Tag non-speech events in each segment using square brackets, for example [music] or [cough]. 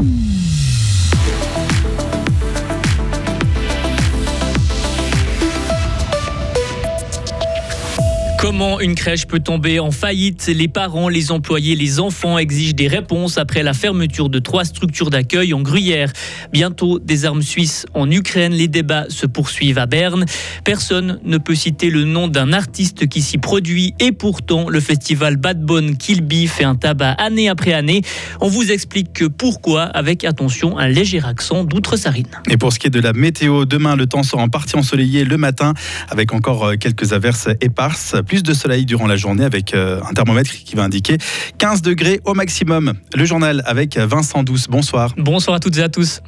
Mm-hmm. Comment une crèche peut tomber en faillite? Les parents, les employés, les enfants exigent des réponses après la fermeture de trois structures d'accueil en Gruyère. Bientôt des armes suisses en Ukraine. Les débats se poursuivent à Berne. Personne ne peut citer le nom d'un artiste qui s'y produit et pourtant le festival Bad Bone Kilby fait un tabac année après année. On vous explique pourquoi avec attention un léger accent d'outre-sarine. Et pour ce qui est de la météo, demain le temps sera en partie ensoleillé le matin avec encore euh, quelques averses éparses de soleil durant la journée avec euh, un thermomètre qui va indiquer 15 degrés au maximum. Le journal avec Vincent Douce. Bonsoir. Bonsoir à toutes et à tous.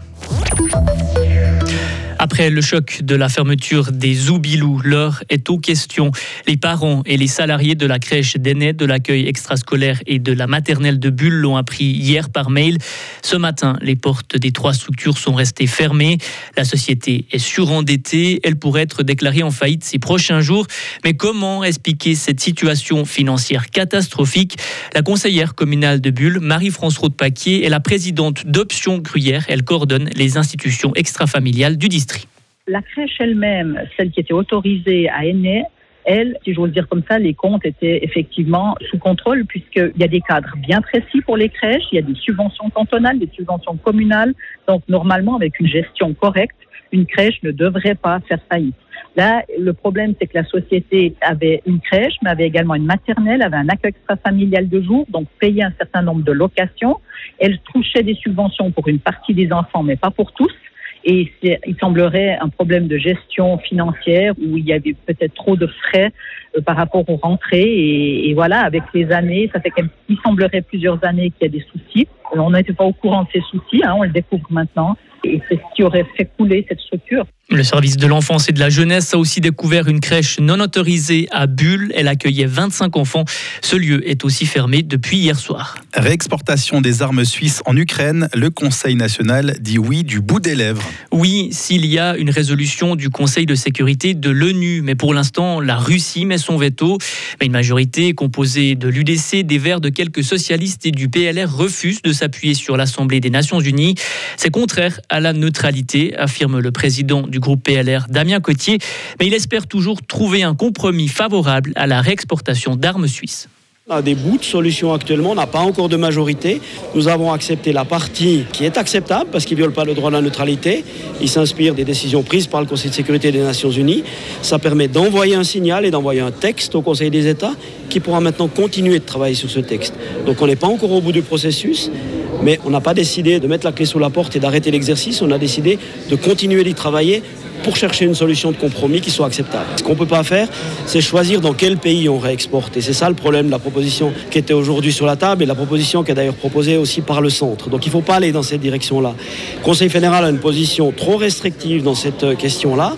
Après le choc de la fermeture des Zoubilous, l'heure est aux questions. Les parents et les salariés de la crèche d'aînés, de l'accueil extrascolaire et de la maternelle de Bulle l'ont appris hier par mail. Ce matin, les portes des trois structures sont restées fermées. La société est surendettée. Elle pourrait être déclarée en faillite ces prochains jours. Mais comment expliquer cette situation financière catastrophique? La conseillère communale de Bulle, Marie-France Rodepaquier, est la présidente d'Option Gruyère. Elle coordonne les institutions extrafamiliales du district. La crèche elle-même, celle qui était autorisée à Aînés, elle, si j'ose dire comme ça, les comptes étaient effectivement sous contrôle puisqu'il y a des cadres bien précis pour les crèches, il y a des subventions cantonales, des subventions communales. Donc normalement, avec une gestion correcte, une crèche ne devrait pas faire faillite. Là, le problème, c'est que la société avait une crèche, mais avait également une maternelle, avait un accueil extra-familial de jour, donc payait un certain nombre de locations. Elle touchait des subventions pour une partie des enfants, mais pas pour tous. Et il semblerait un problème de gestion financière où il y avait peut-être trop de frais euh, par rapport aux rentrées. Et, voilà, avec les années, ça fait qu'il semblerait plusieurs années qu'il y a des soucis. On n'était pas au courant de ces soucis, hein, on le découvre maintenant. Et c'est ce qui aurait fait couler cette structure. Le service de l'enfance et de la jeunesse a aussi découvert une crèche non autorisée à Bulle. Elle accueillait 25 enfants. Ce lieu est aussi fermé depuis hier soir. Réexportation des armes suisses en Ukraine. Le Conseil national dit oui du bout des lèvres. Oui, s'il y a une résolution du Conseil de sécurité de l'ONU. Mais pour l'instant, la Russie met son veto. Mais une majorité composée de l'UDC, des Verts, de quelques socialistes et du PLR refuse de s'appuyer sur l'Assemblée des Nations Unies. C'est contraire à la neutralité, affirme le président du groupe PLR, Damien Cotier, mais il espère toujours trouver un compromis favorable à la réexportation d'armes suisses. On a des bouts de solutions actuellement, on n'a pas encore de majorité. Nous avons accepté la partie qui est acceptable parce qu'il ne viole pas le droit de la neutralité. Il s'inspire des décisions prises par le Conseil de sécurité des Nations Unies. Ça permet d'envoyer un signal et d'envoyer un texte au Conseil des États qui pourra maintenant continuer de travailler sur ce texte. Donc on n'est pas encore au bout du processus, mais on n'a pas décidé de mettre la clé sous la porte et d'arrêter l'exercice. On a décidé de continuer d'y travailler pour chercher une solution de compromis qui soit acceptable. Ce qu'on ne peut pas faire, c'est choisir dans quel pays on réexporte. Et c'est ça le problème de la proposition qui était aujourd'hui sur la table et la proposition qui est d'ailleurs proposée aussi par le centre. Donc il ne faut pas aller dans cette direction-là. Le Conseil fédéral a une position trop restrictive dans cette question-là,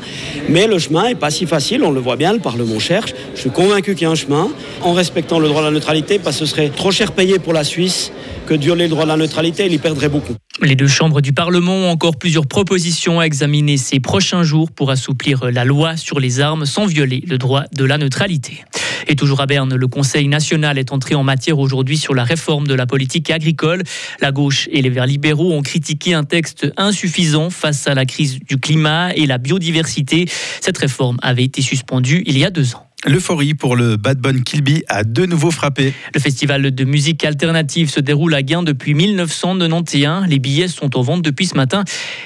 mais le chemin n'est pas si facile, on le voit bien, le Parlement cherche. Je suis convaincu qu'il y a un chemin en respectant le droit à la neutralité parce que ce serait trop cher payé pour la Suisse violer le droit à la neutralité, il y perdrait beaucoup. Les deux chambres du Parlement ont encore plusieurs propositions à examiner ces prochains jours pour assouplir la loi sur les armes sans violer le droit de la neutralité. Et toujours à Berne, le Conseil national est entré en matière aujourd'hui sur la réforme de la politique agricole. La gauche et les Verts libéraux ont critiqué un texte insuffisant face à la crise du climat et la biodiversité. Cette réforme avait été suspendue il y a deux ans. L'euphorie pour le Bad Bunny Kilby a de nouveau frappé. Le festival de musique alternative se déroule à Gain depuis 1991. Les billets sont en vente depuis ce matin.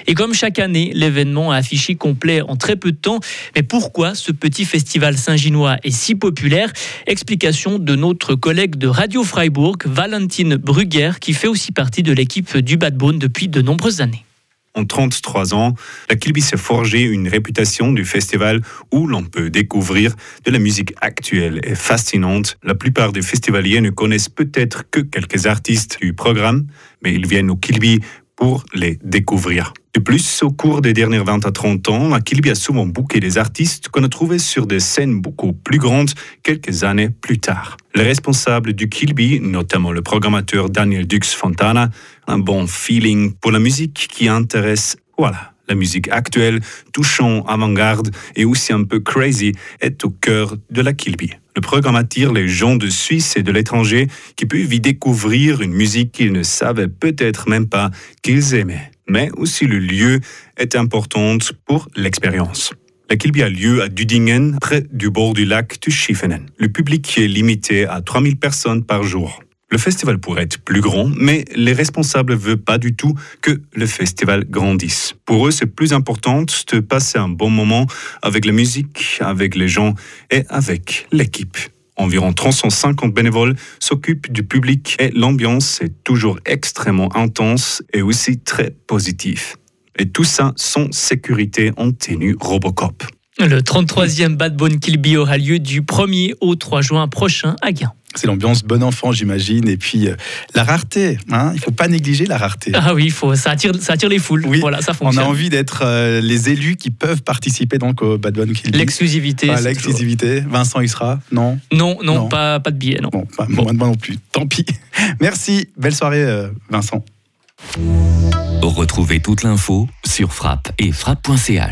Et comme chaque année, l'événement a affiché complet en très peu de temps. Mais pourquoi ce petit festival saint-ginois est si populaire? Explication de notre collègue de Radio Freiburg, Valentine Brugger, qui fait aussi partie de l'équipe du Bad Bone depuis de nombreuses années. En 33 ans, la Kilby s'est forgé une réputation du festival où l'on peut découvrir de la musique actuelle et fascinante. La plupart des festivaliers ne connaissent peut-être que quelques artistes du programme, mais ils viennent au Kilby pour les découvrir. De plus, au cours des dernières 20 à 30 ans, la Kilby a souvent booké des artistes qu'on a trouvés sur des scènes beaucoup plus grandes quelques années plus tard. Le responsable du Kilby, notamment le programmateur Daniel Dux Fontana, un bon feeling pour la musique qui intéresse, voilà, La musique actuelle, touchant, avant-garde et aussi un peu crazy, est au cœur de la Kilby. Le programme attire les gens de Suisse et de l'étranger qui peuvent y découvrir une musique qu'ils ne savaient peut-être même pas qu'ils aimaient. Mais aussi le lieu est important pour l'expérience. La Kilby a lieu à Dudingen, près du bord du lac de Schiffenen. Le public est limité à 3000 personnes par jour. Le festival pourrait être plus grand, mais les responsables ne veulent pas du tout que le festival grandisse. Pour eux, c'est plus important de passer un bon moment avec la musique, avec les gens et avec l'équipe. Environ 350 bénévoles s'occupent du public et l'ambiance est toujours extrêmement intense et aussi très positive. Et tout ça sans sécurité en tenue Robocop. Le 33e Bad Bone Kilby aura lieu du 1er au 3 juin prochain à Gain. C'est l'ambiance bon enfant, j'imagine. Et puis, euh, la rareté. Hein il ne faut pas négliger la rareté. Ah oui, faut, ça, attire, ça attire les foules. Oui, voilà, ça On fonctionne. a envie d'être euh, les élus qui peuvent participer donc au Bad One Kill. L'exclusivité. Ah, L'exclusivité. Vincent, il sera? Non? Non, non, Non. Pas, pas de billet, non. Bon, pas- moi, moi non plus. Tant pis. [laughs] Merci. Belle soirée, euh, Vincent. Retrouvez toute l'info sur frappe et frappe.ch.